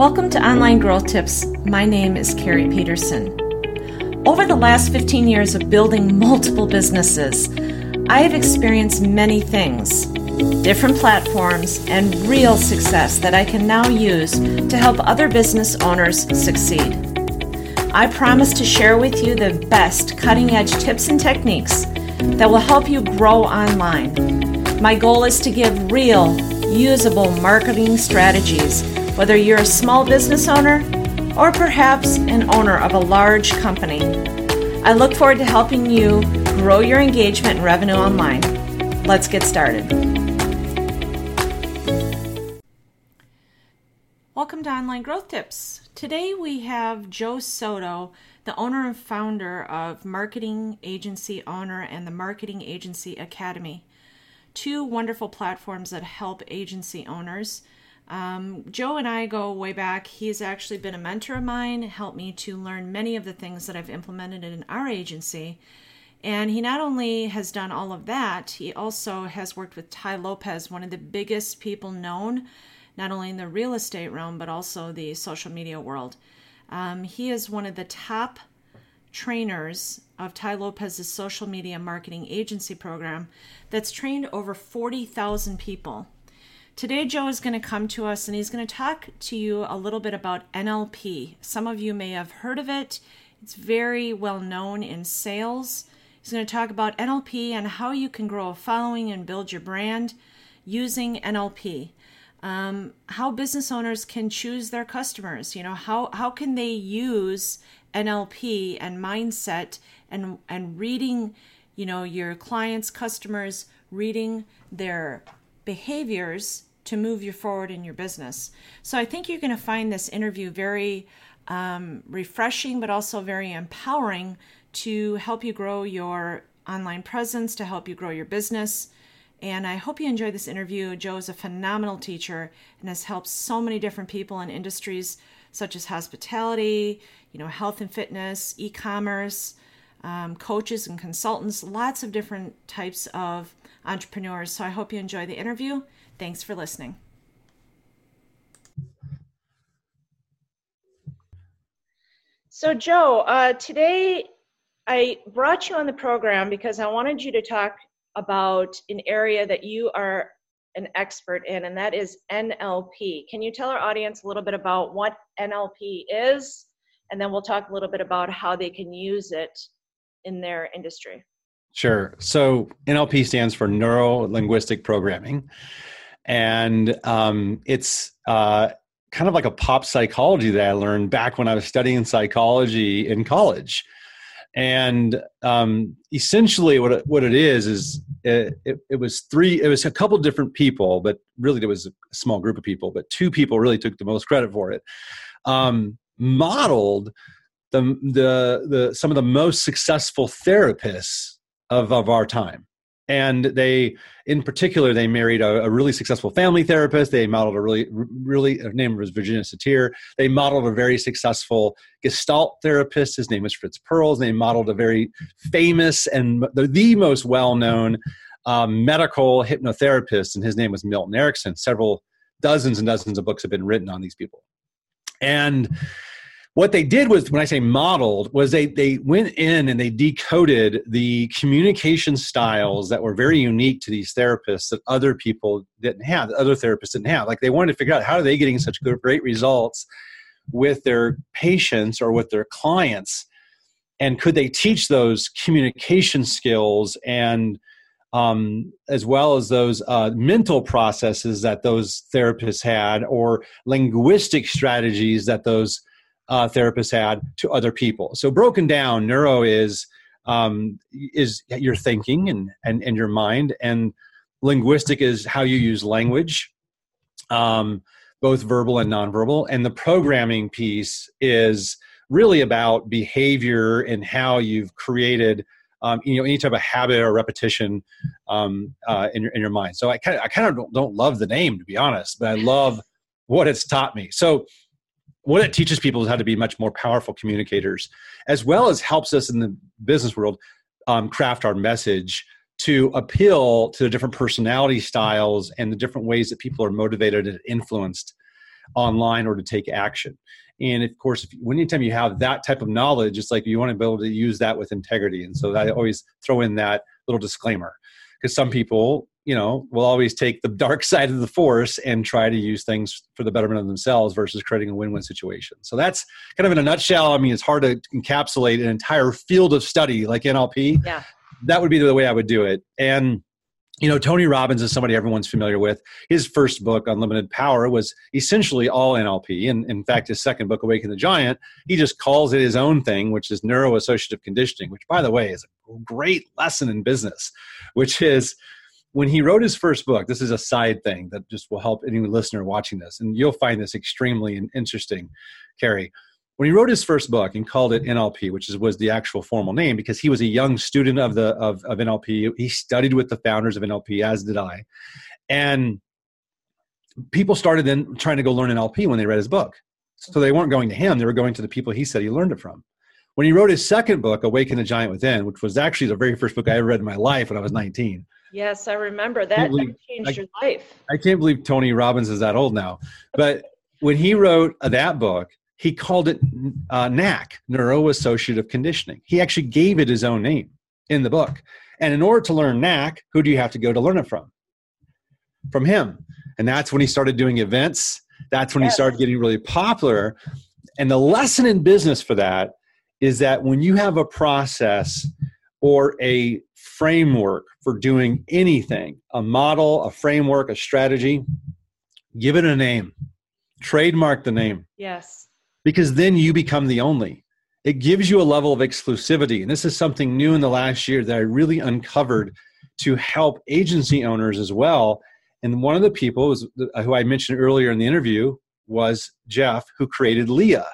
Welcome to Online Growth Tips. My name is Carrie Peterson. Over the last 15 years of building multiple businesses, I have experienced many things, different platforms, and real success that I can now use to help other business owners succeed. I promise to share with you the best cutting edge tips and techniques that will help you grow online. My goal is to give real, usable marketing strategies whether you're a small business owner or perhaps an owner of a large company. I look forward to helping you grow your engagement and revenue online. Let's get started. Welcome to Online Growth Tips. Today we have Joe Soto, the owner and founder of Marketing Agency Owner and the Marketing Agency Academy, two wonderful platforms that help agency owners um, Joe and I go way back. He's actually been a mentor of mine, helped me to learn many of the things that I've implemented in our agency. And he not only has done all of that, he also has worked with Tai Lopez, one of the biggest people known, not only in the real estate realm, but also the social media world. Um, he is one of the top trainers of Tai Lopez's social media marketing agency program that's trained over 40,000 people. Today, Joe is going to come to us and he's going to talk to you a little bit about NLP. Some of you may have heard of it, it's very well known in sales. He's going to talk about NLP and how you can grow a following and build your brand using NLP. Um, how business owners can choose their customers. You know, how, how can they use NLP and mindset and, and reading, you know, your clients, customers, reading their behaviors to move you forward in your business. So I think you're going to find this interview very um, refreshing, but also very empowering to help you grow your online presence, to help you grow your business. And I hope you enjoy this interview. Joe is a phenomenal teacher and has helped so many different people in industries such as hospitality, you know, health and fitness, e-commerce, um, coaches and consultants, lots of different types of entrepreneurs. So I hope you enjoy the interview. Thanks for listening. So, Joe, uh, today I brought you on the program because I wanted you to talk about an area that you are an expert in, and that is NLP. Can you tell our audience a little bit about what NLP is? And then we'll talk a little bit about how they can use it in their industry. Sure. So, NLP stands for Neuro Linguistic Programming and um, it's uh, kind of like a pop psychology that I learned back when I was studying psychology in college. And um, essentially, what it, what it is is it, it, it, was three. It was a couple different people, but really there was a small group of people. But two people really took the most credit for it. Um, modeled the the the some of the most successful therapists of of our time and they in particular they married a, a, really successful family therapist. They modeled a really really her name was virginia satir. They modeled a very successful gestalt therapist. His name was fritz perls. They modeled a very famous and the, the most well-known um, medical hypnotherapist and his name was milton erickson. Several dozens and dozens of books have been written on these people. And what they did was when i say modeled was they they went in and they decoded the communication styles that were very unique to these therapists that other people didn't have that other therapists didn't have. Like they wanted to figure out how are they getting such good, great results with their patients or with their clients? And could they teach those communication skills and um, as well as those uh, mental processes that those therapists had or linguistic strategies that those uh, therapists had to other people. So broken down, neuro is um, is your thinking and, and and your mind, and linguistic is how you use language, um, both verbal and nonverbal. And the programming piece is really about behavior and how you've created. Um, you know any type of habit or repetition um, uh, in your in your mind. So I kind of I kind of don't, don't love the name to be honest, but I love what it's taught me. So what it teaches people is how to be much more powerful communicators, as well as helps us in the business world um, craft our message to appeal to the different personality styles and the different ways that people are motivated and influenced online or to take action. And of course, if, anytime you have that type of knowledge, it's like you want to be able to use that with integrity. And so I always throw in that little disclaimer because some people, you know, will always take the dark side of the force and try to use things for the betterment of themselves versus creating a win-win situation. So that's kind of in a nutshell. I mean, it's hard to encapsulate an entire field of study like NLP. Yeah. That would be the way I would do it. And you know, Tony Robbins is somebody everyone's familiar with. His first book, Unlimited Power, was essentially all NLP. And in fact, his second book, Awaken the Giant, he just calls it his own thing, which is neuroassociative conditioning, which, by the way, is a great lesson in business, which is when he wrote his first book, this is a side thing that just will help any listener watching this, and you'll find this extremely interesting, Carrie when he wrote his first book and called it NLP, which is, was the actual formal name, because he was a young student of the of, of NLP. He studied with the founders of NLP, as did I, and people started then trying to go learn NLP when they read his book. So they weren't going to him; they were going to the people he said he learned it from. When he wrote his second book, Awaken the Giant Within, which was actually the very first book I ever read in my life when I was 19. Yes, I remember that. Believe, that changed I, your life. I can't believe Tony Robbins is that old now. But when he wrote that book, he called it uh, NAC, Neuro Associative Conditioning. He actually gave it his own name in the book. And in order to learn NAC, who do you have to go to learn it from? From him. And that's when he started doing events. That's when yes. he started getting really popular. And the lesson in business for that is that when you have a process or a framework for doing anything, a model, a framework, a strategy, give it a name, trademark the name. Yes because then you become the only. It gives you a level of exclusivity. And this is something new in the last year that I really uncovered to help agency owners as well. And one of the people who I mentioned earlier in the interview was Jeff, who created Leah.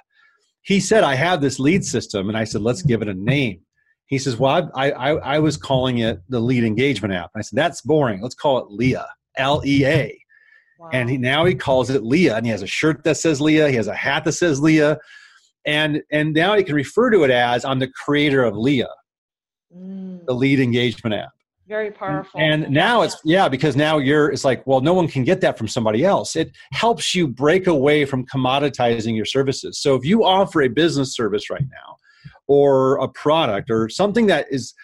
He said, I have this lead system. And I said, let's give it a name. He says, Well, I, I, I was calling it the lead engagement app. And I said, That's boring. Let's call it Leah, L E A. And he now he calls it Leah, and he has a shirt that says Leah. He has a hat that says Leah, and and now he can refer to it as I'm the creator of Leah, mm. the lead engagement app. Very powerful. And now it's yeah because now you're it's like well no one can get that from somebody else. It helps you break away from commoditizing your services. So if you offer a business service right now, or a product or something that is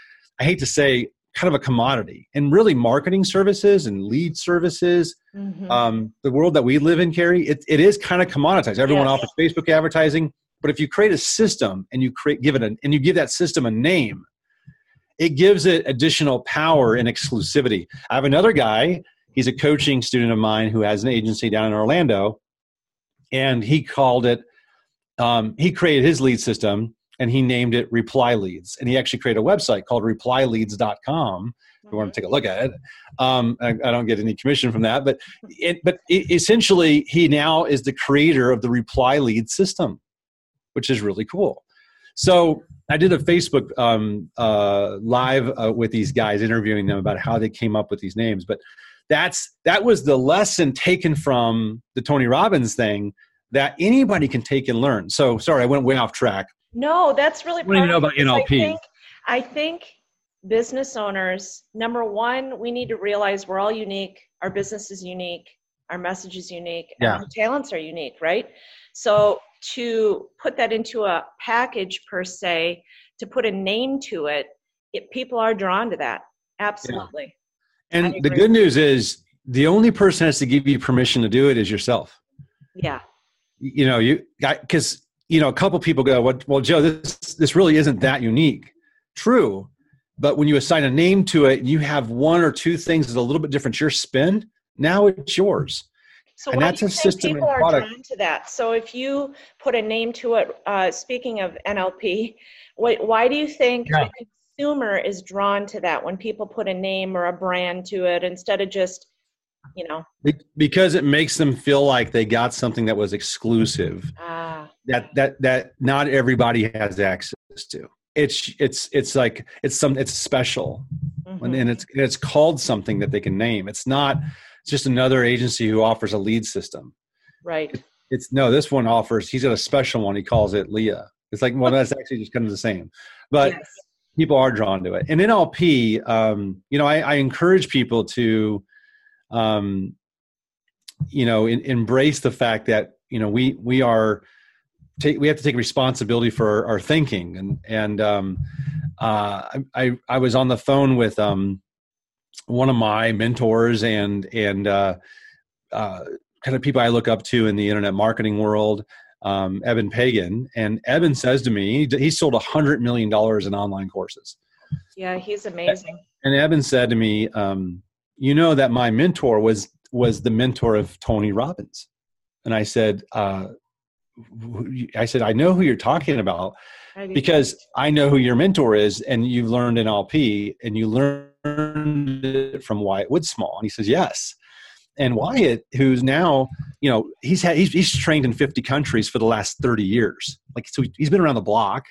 I hate to say kind of a commodity and really marketing services and lead services mm-hmm. um, the world that we live in carrie it, it is kind of commoditized everyone yes. offers facebook advertising but if you create a system and you create give it an, and you give that system a name it gives it additional power and exclusivity i have another guy he's a coaching student of mine who has an agency down in orlando and he called it um, he created his lead system and he named it Reply Leads. And he actually created a website called replyleads.com. If you want to take a look at it, um, I, I, don't get any commission from that, but it, but it, essentially, he now is the creator of the Reply Lead system, which is really cool. So I did a Facebook um, uh, live uh, with these guys, interviewing them about how they came up with these names. But that's that was the lesson taken from the Tony Robbins thing that anybody can take and learn. So sorry, I went way off track. No, that's really. What do you know about NLP? I think, I think business owners, number one, we need to realize we're all unique. Our business is unique. Our message is unique. Yeah. our talents are unique, right? So to put that into a package per se, to put a name to it, it people are drawn to that. Absolutely. Yeah. And the good news is the only person has to give you permission to do it is yourself. Yeah. You know, you got, because you know, a couple people go, well, well, Joe, this this really isn't that unique. True, but when you assign a name to it, you have one or two things that's a little bit different. Your spin now it's yours. So and that's a system people are drawn to that. So if you put a name to it, uh, speaking of NLP, what, why do you think yeah. the consumer is drawn to that when people put a name or a brand to it instead of just you know? Because it makes them feel like they got something that was exclusive ah. that that that not everybody has access to. It's it's it's like it's some it's special. Mm-hmm. and, it's it's called something that they can name. It's not it's just another agency who offers a lead system. Right. It, it's no this one offers he's got a special one he calls it leah. It's like well that's actually just kind of the same. But yes. people are drawn to it. And nlp um, you know I, I encourage people to um, you know in, embrace the fact that you know we we are take we have to take responsibility for our, our thinking and and um, uh, I I was on the phone with um, one of my mentors and and uh, uh, kind of people I look up to in the internet marketing world, um, Eben Pagan, and Eben says to me he sold a hundred million dollars in online courses. Yeah, he's amazing. And Eben said to me, um, "You know that my mentor was was the mentor of Tony Robbins," and I said, uh, "I said I know who you're talking about." because I know who your mentor is, and you've learned LP and you learned it from Wyatt Woodsmall. And he says, yes. And Wyatt, who's now, you know, he's had he's, he's trained in 50 countries for the last 30 years. Like, so he's been around the block.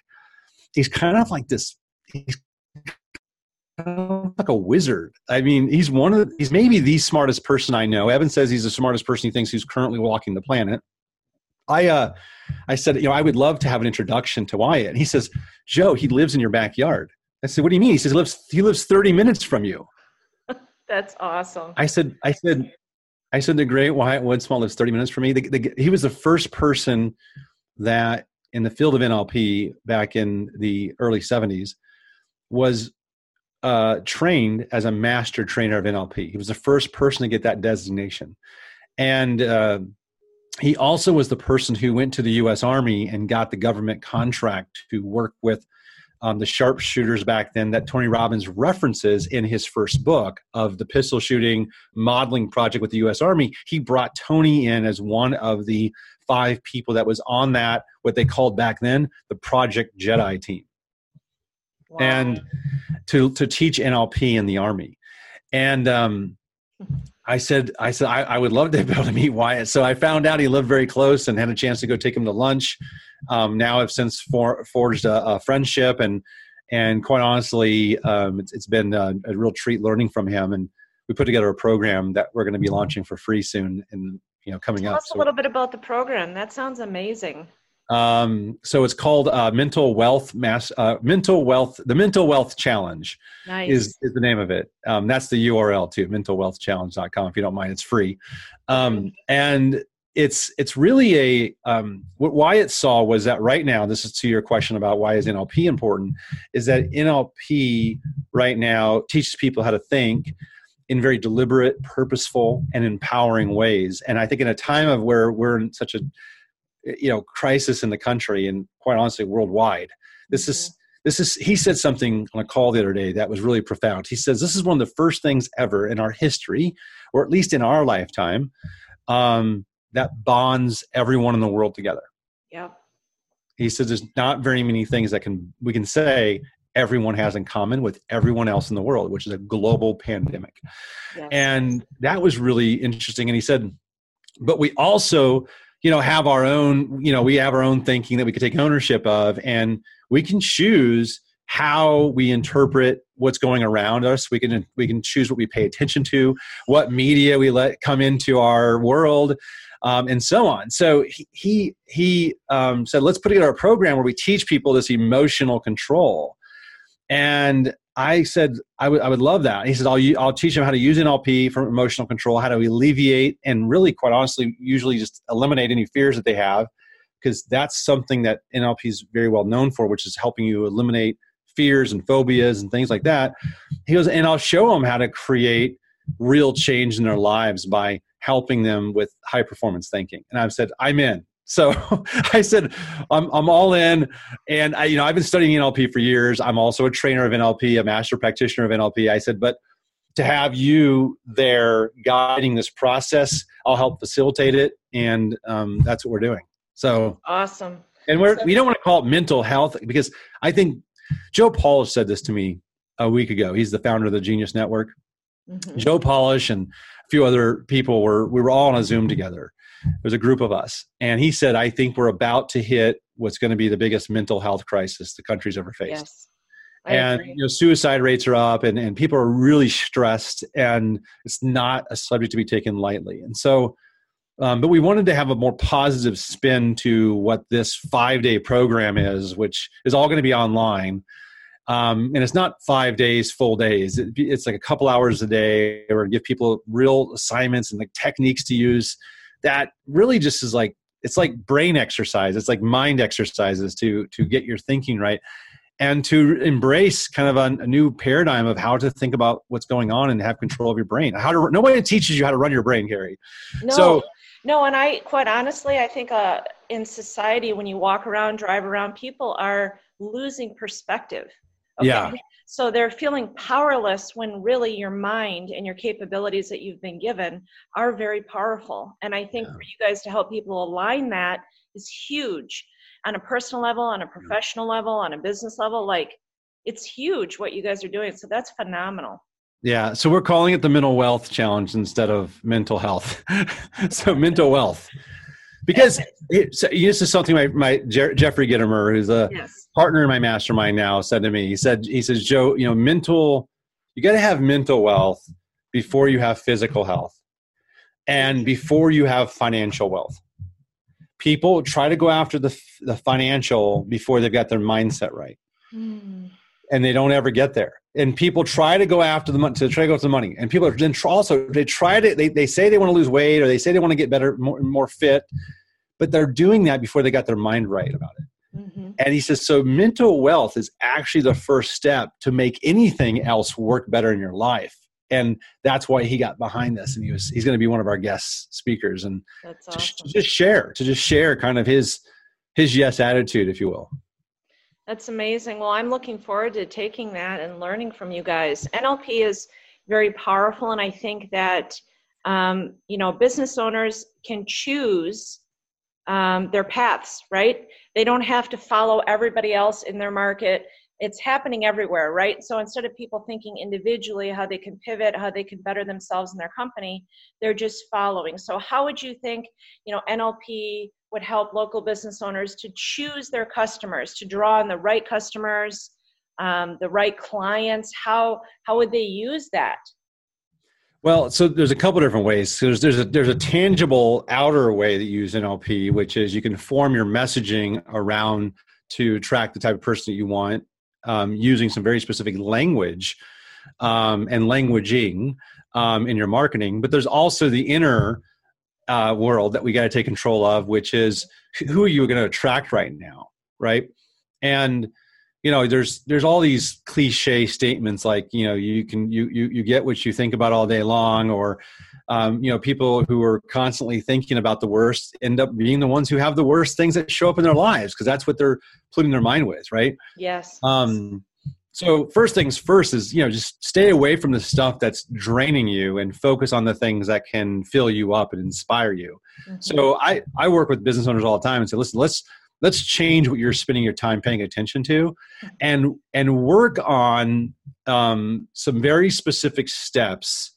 He's kind of like this. He's like a wizard. I mean, he's one of the, he's maybe the smartest person I know. Eben says he's the smartest person he thinks who's currently walking the planet. I uh, I said, you know, I would love to have an introduction to Wyatt. And he says, Joe, he lives in your backyard. I said, what do you mean? He says, he lives he lives 30 minutes from you. That's awesome. I said, I said, I said, the great Wyatt Woodsmall lives 30 minutes from me. The, the, he was the first person that in the field of NLP back in the early 70s was uh, trained as a master trainer of NLP. He was the first person to get that designation. And uh, he also was the person who went to the U.S. Army and got the government contract to work with um, the sharpshooters back then that Tony Robbins references in his first book of the pistol shooting modeling project with the U.S. Army. He brought Tony in as one of the five people that was on that, what they called back then the Project Jedi team. Wow. And to, to teach NLP in the Army. And um, I said, I said, I, I, would love to be able to meet Wyatt. So I found out he lived very close and had a chance to go take him to lunch. Um, now I've since for, forged a, a, friendship and, and quite honestly, um, it's, it's been a, a, real treat learning from him. And we put together a program that we're going to be launching for free soon and, you know, coming Tell up. us so, a little bit about the program. That sounds amazing. Um, so it's called uh, Mental Wealth Mass uh, Mental Wealth the Mental Wealth Challenge nice. is is the name of it. Um, that's the URL too, mentalwealthchallenge.com. If you don't mind, it's free. Um, and it's it's really a um, what Wyatt saw was that right now. This is to your question about why is NLP important. Is that NLP right now teaches people how to think in very deliberate, purposeful, and empowering ways. And I think in a time of where we're in such a you know crisis in the country and quite honestly worldwide. This is mm-hmm. this is he said something on a call the other day that was really profound. He says this is one of the first things ever in our history or at least in our lifetime um, that bonds everyone in the world together. Yeah he says there's not very many things that can we can say everyone has in common with everyone else in the world which is a global pandemic. Yes. and that was really interesting. And he said but we also you know have our own you know we have our own thinking that we could take ownership of and we can choose how we interpret what's going around us. We can we can choose what we pay attention to what media we let come into our world um, and so on. So he he, he um, said let's put together a program where we teach people this emotional control. And I said I would I would love that. He said I'll I'll teach him how to use NLP for emotional control, how to alleviate and really, quite honestly, usually just eliminate any fears that they have, because that's something that NLP is very well known for, which is helping you eliminate fears and phobias and things like that. He goes, and I'll show them how to create real change in their lives by helping them with high performance thinking. And I've said, I'm in. So I said, I'm, I'm all in. And I, you know, I've been studying NLP for years. I'm also a trainer of NLP, a master practitioner of NLP. I said, but to have you there guiding this process, I'll help facilitate it. And um, that's what we're doing. So awesome. And we're, we don't want to call it mental health because I think Joe Polish said this to me a week ago. He's the founder of the Genius Network. Mm-hmm. Joe Polish and a few other people were, we were all on a Zoom together was a group of us. And he said i think we're about to hit what's going to be the biggest mental health crisis the country's ever faced. Yes, and you know suicide rates are up and, and people are really stressed and it's not a subject to be taken lightly. And so um, but we wanted to have a more positive spin to what this five day program is which is all going to be online. Um, and it's not five days full days. It, it's like a couple hours a day or give people real assignments and like techniques to use that really just is like it's like brain exercise it's like mind exercises to to get your thinking right and to embrace kind of a, a, new paradigm of how to think about what's going on and have control of your brain. How to nobody teaches you how to run your brain Carrie no so no and i quite honestly i think uh, in society when you walk around drive around people are losing perspective. Okay? yeah so they're feeling powerless when really your mind and your capabilities that you've been given are very powerful. And I think yeah. for you guys to help people align that is huge on a personal level, on a professional level, on a business level. Like it's huge what you guys are doing. So that's phenomenal. Yeah. So we're calling it the mental wealth challenge instead of mental health. so mental wealth because it, so this is something my, my Jeffrey Gitomer, who's a yes. partner in my mastermind now, said to me. He said, he says, Joe, you know, mental, you got to have mental wealth before you have physical health and before you have financial wealth. People try to go after the, the financial before they've got their mindset right. Mm. And they don't ever get there. And people try to go after the money to try to go after the money. And people are then also they try to they, they say they want to lose weight or they say they want to get better, more, more fit but they're doing that before they got their mind right about it. Mm-hmm. And he says, so mental wealth is actually the first step to make anything else work better in your life. And that's why he got behind this. And he was, he's going to be one of our guest speakers and awesome. to, to just share, to just share kind of his, his yes attitude, if you will. That's amazing. Well, I'm looking forward to taking that and learning from you guys. NLP is very powerful. And I think that, um, you know, business owners can choose um, their paths, right? They don't have to follow everybody else in their market. It's happening everywhere, right? So instead of people thinking individually how they can pivot, how they can better themselves in their company, they're just following. So how would you think, you know, NLP would help local business owners to choose their customers, to draw on the right customers, um, the right clients? How how would they use that? Well, so there's a couple different ways. There's there's a there's a tangible outer way that you use NLP, which is you can form your messaging around to track the type of person that you want um, using some very specific language um, and languaging um, in your marketing. But there's also the inner uh, world that we got to take control of, which is who are you going to attract right now, right? And you know there's there's all these cliche statements like you know you can you you, you get what you think about all day long or um, you know people who are constantly thinking about the worst end up being the ones who have the worst things that show up in their lives because that's what they're putting their mind with right yes um so first things first is you know just stay away from the stuff that's draining you and focus on the things that can fill you up and inspire you. Mm-hmm. so i i work with business owners all the time and say listen let's let's change what you're spending your time paying attention to and and work on um, some very specific steps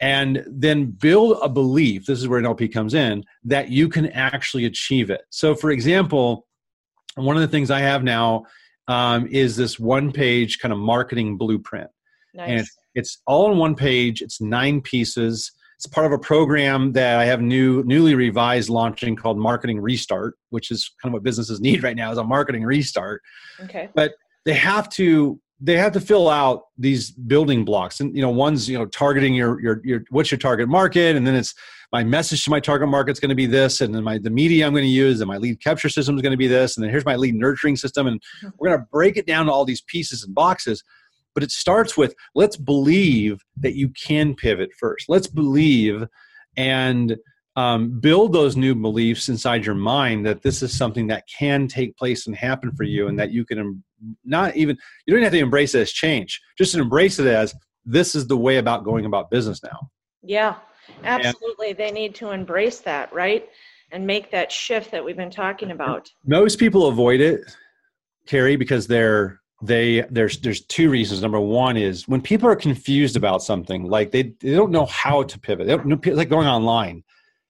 and then build a belief this is where nlp comes in that you can actually achieve it. So for example one of the things i have now um, is this one page kind of marketing blueprint nice. and it's, it's all on one page it's nine pieces it's part of a program that I have new, newly revised launching called Marketing Restart, which is kind of what businesses need right now is a marketing restart. Okay. But they have to they have to fill out these building blocks and you know one's you know targeting your your your what's your target market and then it's my message to my target market is going to be this and then my the media i'm going to use and my lead capture system is going to be this and then here's my lead nurturing system and mm-hmm. we're going to break it down to all these pieces and boxes but it starts with let's believe that you can pivot first. Let's believe and um, build those new beliefs inside your mind that this is something that can take place and happen for you, and that you can not even you don't have to embrace it as change. Just embrace it as this is the way about going about business now. Yeah, absolutely. And, they need to embrace that, right? And make that shift that we've been talking about. Most people avoid it, Carrie, because they're they there's there's two reasons. Number one is when people are confused about something like they, they don't know how to pivot. They don't, like going online.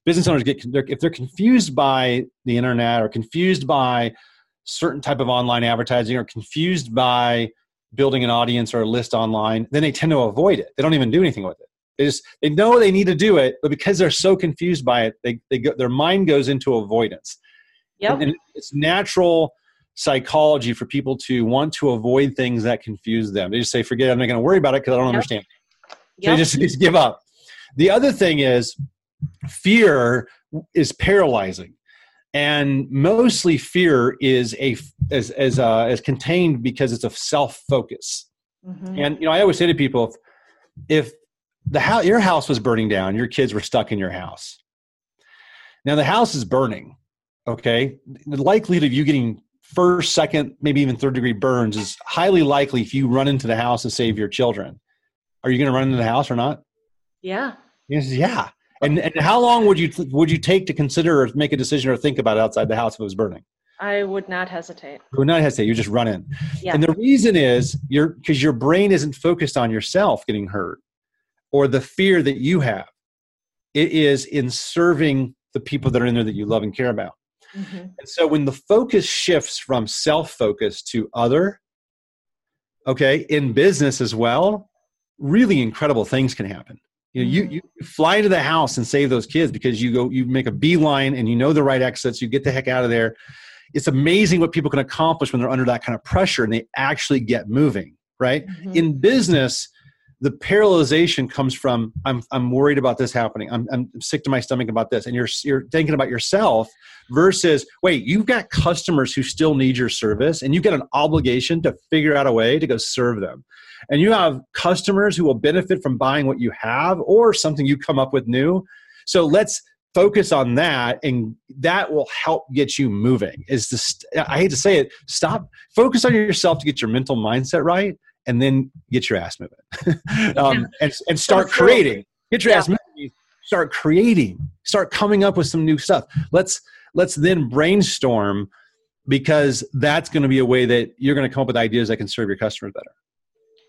Business owners get if they're confused by the internet or confused by certain type of online advertising or confused by building an audience or a list online then they tend to avoid it. They don't even do anything with it they just they know they need to do it but because they're so confused by it they, they go, their mind goes into avoidance yep. and, it's natural psychology for people to want to avoid things that confuse them. They just say, forget it, I'm not going to worry about it because I don't yep. understand. So yep. they just, just give up. The other thing is fear is paralyzing. and mostly fear is a as as uh, as contained because it's a self focus. Mm-hmm. And you know, I always say to people, if, if the house, your house was burning down, your kids were stuck in your house. Now the house is burning. Okay, the likelihood of you getting first, second, maybe even third degree burns is highly likely if you run into the house to save your children. Are you going to run into the house or not? Yeah. Yes, yeah. And, and how long would you would you take to consider or make a decision or think about outside the house if it was burning? I would not hesitate. You would not hesitate. You just run in. Yeah. And the reason is you're because your brain isn't focused on yourself getting hurt or the fear that you have. It is in serving the people that are in there that you love and care about. Mm-hmm. And so when the focus shifts from self focus to other, okay, in business as well, really incredible things can happen. You know, mm-hmm. you, you fly to the house and save those kids because you go, you make a beeline and you know the right exits, you get the heck out of there. It's amazing what people can accomplish when they're under that kind of pressure and they actually get moving, right? Mm-hmm. In business, the paralyzation comes from I'm I'm worried about this happening. I'm I'm sick to my stomach about this, and you're you're thinking about yourself versus wait, you've got customers who still need your service, and you've got an obligation to figure out a way to go serve them, and you have customers who will benefit from buying what you have or something you come up with new. So let's focus on that and that will help get you moving is this i hate to say it stop focus on yourself to get your mental mindset right and then get your ass moving. Um, and, and start creating. Get your yeah. ass moving start creating. Start coming up with some new stuff. Let's let's then brainstorm because that's going to be a way that you're going to come up with ideas that can serve your customers better.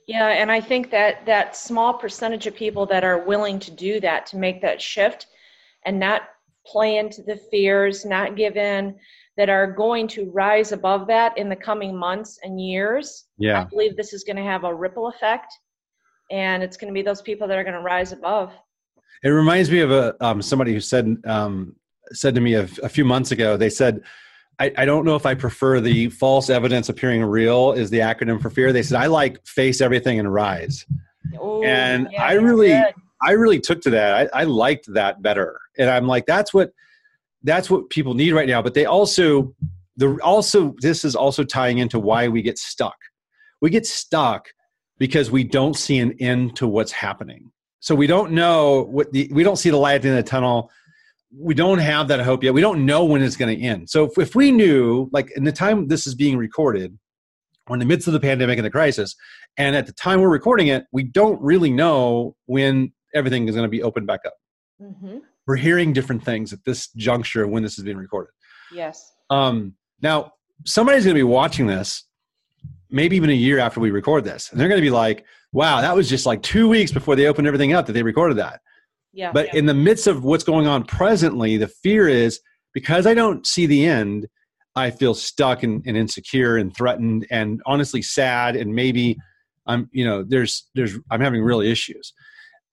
Yeah and i think that that small percentage of people that are willing to do that to make that shift and not play into the fears not give in that are going to rise above that in the coming months and years. Yeah. I believe this is going to have a ripple effect and it's going to be those people that are going to rise above. It reminds me of a um, somebody who said um, said to me a, a, few months ago. They said, I, "I don't know if I prefer the false evidence appearing real is the acronym for fear." They said, "I like face everything and rise," Ooh, and yeah, I really, good. I really took to that. I, I liked that better, and I'm like, that's what that's what people need right now but they also the also this is also tying into why we get stuck. We get stuck because we don't see an end to what's happening. So we don't know what the we don't see the light at the end of the tunnel. We don't have that hope yet. We don't know when it's going to end. So if, if we knew like in the time this is being recorded we're in the midst of the pandemic and the crisis and at the time we're recording it we don't really know when everything is going to be opened back up. Mm-hmm we're hearing different things at this juncture when this is being recorded. Yes. Um, now, somebody's going to be watching this, maybe even a year after we record this, and they're going to be like, "Wow, that was just like two weeks before they opened everything up that they recorded that." Yeah. But yeah. in the midst of what's going on presently, the fear is because I don't see the end, I feel stuck and, and insecure and threatened and honestly sad and maybe I'm you know there's there's I'm having real issues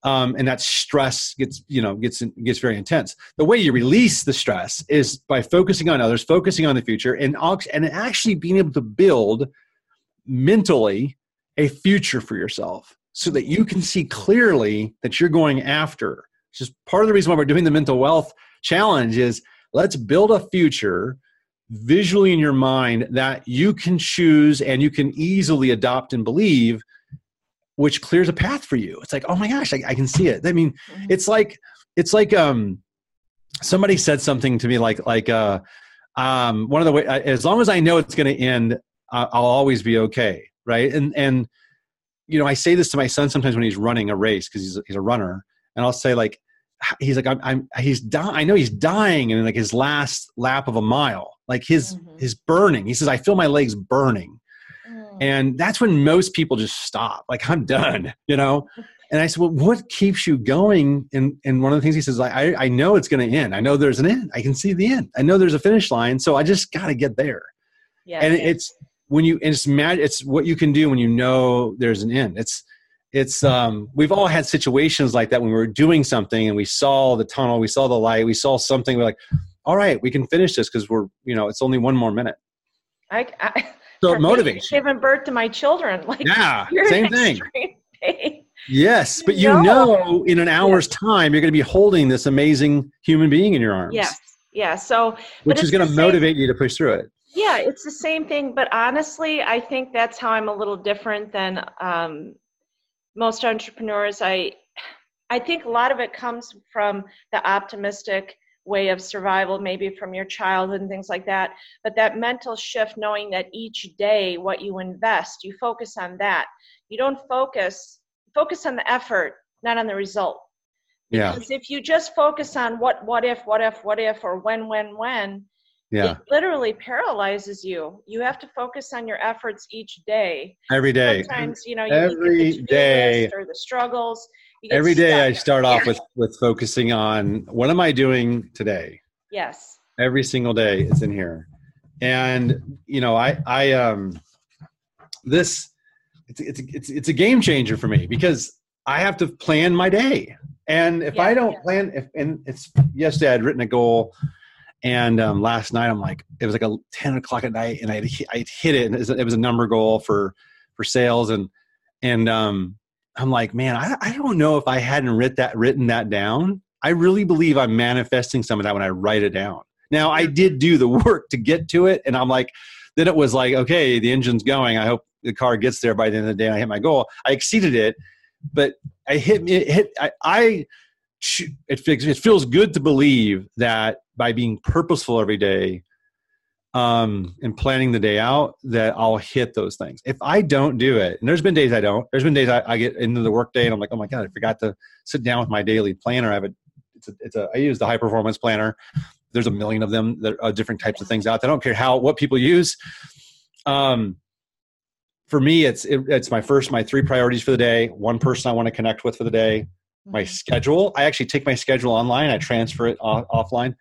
um, and that stress gets you know gets gets very intense. The way you release the stress is by focusing on others, focusing on the future, and and actually being able to build mentally a future for yourself so that you can see clearly that you're going after. It's just part of the reason why we're doing the mental wealth challenge is let's build a future visually in your mind that you can choose and you can easily adopt and believe which clears a path for you. It's like, oh my gosh, I, I can see it. I mean, mm-hmm. it's like it's like um somebody said something to me like like uh um one of the way as long as I know it's going to end, I'll always be okay, right? And and you know, I say this to my son sometimes when he's running a race because he's he's a runner, and I'll say like he's like I'm, I'm he's dying. I know he's dying in like his last lap of a mile, like his mm-hmm. his burning. He says I feel my legs burning and that's when most people just stop, like, I'm done, you know? And I said, Well, what keeps you going? And, and one of the things he says, I, I know it's going to end. I know there's an end. I can see the end. I know there's a finish line. So I just got to get there. Yeah, and it's when you, and it's mad, it's what you can do when you know there's an end. It's, it's um, we've all had situations like that when we were doing something and we saw the tunnel we saw the light we saw something we're like all right we can finish this because we're you know it's only one more minute I, I so it motivates giving birth to my children like yeah same thing yes but you know. know in an hour's time you're going to be holding this amazing human being in your arms yes Yeah. So, which is going to motivate you to push through it. Yeah, it's the same thing. But honestly, I think that's how I'm a little different than um, most entrepreneurs. I, I think a lot of it comes from the optimistic way of survival, maybe from your childhood and things like that. But that mental shift, knowing that each day what you invest, you focus on that. You don't focus focus on the effort, not on the result. Because yeah. if you just focus on what what if, what if, what if, or when, when, when, yeah. it literally paralyzes you. You have to focus on your efforts each day. Every day. Sometimes, you know, you every day or the struggles. Every day I start off with with focusing on what am I doing today? Yes. Every single day it's in here. And you know, I I um this it's it's it's it's a game changer for me because I have to plan my day. And if yeah, I don't yeah. plan, if and it's yesterday I'd written a goal, and um, last night I'm like it was like a ten o'clock at night, and I I hit it, and it was a number goal for for sales, and and um, I'm like, man, I I don't know if I hadn't written that written that down. I really believe I'm manifesting some of that when I write it down. Now I did do the work to get to it, and I'm like, then it was like, okay, the engine's going. I hope the car gets there by the end of the day. And I hit my goal. I exceeded it, but I hit it hit I, I it, it feels good to believe that by being purposeful every day um, and planning the day out that I'll hit those things. If I don't do it, and there's been days I don't, there's been days I, I get into the workday and I'm like, oh my God, I forgot to sit down with my daily planner. I have a, it's a, it's a I use the high performance planner. There's a million of them that are different types of things out. There. I don't care how, what people use. Um, for me, it's it, it's my first my three priorities for the day. One person I want to connect with for the day. My mm-hmm. schedule. I actually take my schedule online. I transfer it off, offline.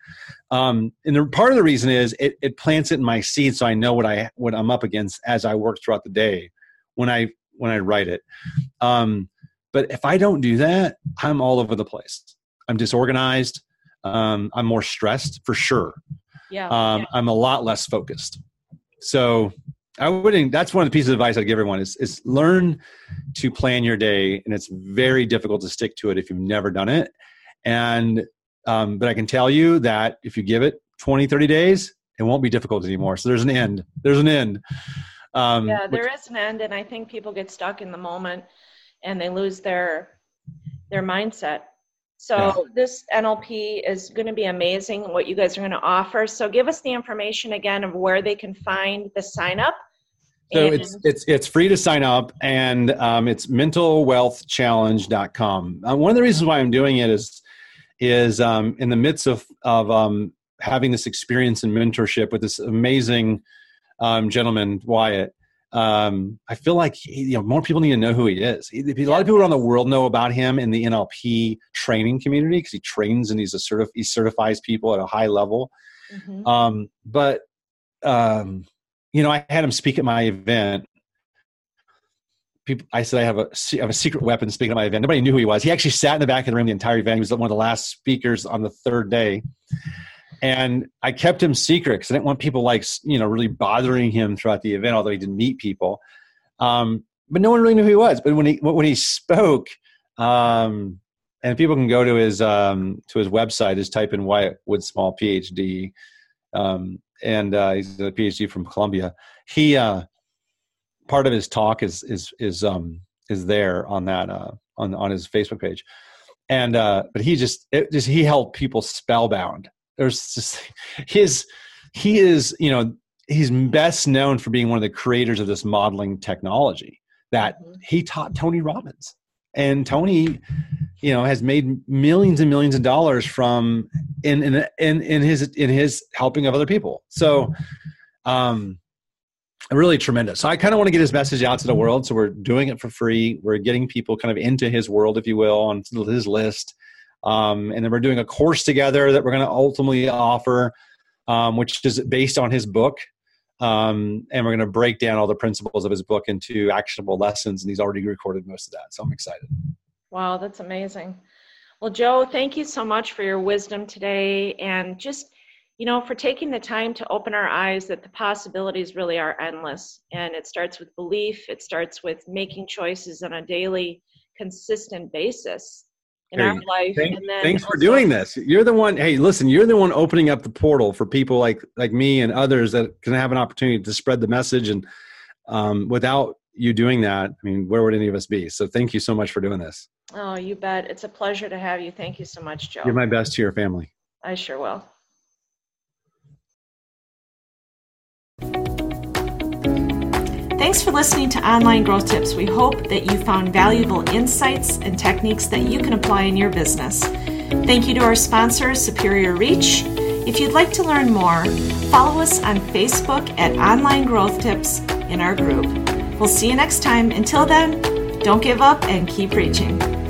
Um, and the, part of the reason is it, it plants it in my seed, so I know what I what I'm up against as I work throughout the day when I when I write it. Um, but if I don't do that, I'm all over the place. I'm disorganized. Um, I'm more stressed for sure. Yeah, um, yeah. I'm a lot less focused. So I wouldn't. That's one of the pieces of advice I'd give everyone is is learn to plan your day, and it's very difficult to stick to it if you've never done it. And um, but I can tell you that if you give it 20, 30 days, it won't be difficult anymore. So there's an end. There's an end. Um, yeah, there which, is an end, and I think people get stuck in the moment and they lose their their mindset. So yeah. this NLP is going to be amazing what you guys are going to offer. So give us the information again of where they can find the sign up. So and it's it's it's free to sign up, and um, it's mentalwealthchallenge.com. Uh, one of the reasons why I'm doing it is is um, in the midst of of um, having this experience and mentorship with this amazing um, gentleman Wyatt um, I feel like he, you know more people need to know who he is. He, a lot of people around the world know about him in the NLP training community because he trains and he's a certif- he certifies people at a high level. Mm-hmm. Um, but um, you know, I had him speak at my event. People, I said I have a I have a secret weapon speaking at my event. Nobody knew who he was. He actually sat in the back of the room the entire event. He was one of the last speakers on the third day and I kept him secret because I didn't want people like you know really bothering him throughout the event, although he didn't meet people. Um, but no one really knew who he was. But when he when he spoke, um, and people can go to his um, to his website, is type in Wyatt Woodsmall PhD, um, and uh, he's a PhD from Columbia. He uh, part of his talk is is is um, is there on that uh, on on his Facebook page, and uh, but he just it just he held people spellbound there's just his he is you know he's best known for being one of the creators of this modeling technology that mm-hmm. he taught Tony Robbins. And Tony you know has made millions and millions of dollars from in in in, in his in his helping of other people. So um really tremendous. So i kind of want to get his message out to the world. So we're doing it for free. We're getting people kind of into his world if you will on his list um, and then we're doing a course together that we're going to ultimately offer, um, which is based on his book. Um, and we're going to break down all the principles of his book into actionable lessons. And he's already recorded most of that. So I'm excited. Wow, that's amazing. Well, Joe, thank you so much for your wisdom today and just, you know, for taking the time to open our eyes that the possibilities really are endless. And it starts with belief, it starts with making choices on a daily, consistent basis in hey, our life. Thank, thanks for doing this. You're the one. Hey, listen, you're the one opening up the portal for people like like me and others that can have an opportunity to spread the message. And um, without you doing that, I mean, where would any of us be? So thank you so much for doing this. Oh, you bet. It's a pleasure to have you. Thank you so much, Joe. Give my best to your family. I sure will. Thanks for listening to Online Growth Tips. We hope that you found valuable insights and techniques that you can apply in your business. Thank you to our sponsor, Superior Reach. If you'd like to learn more, follow us on Facebook at Online Growth Tips in our group. We'll see you next time. Until then, don't give up and keep reaching.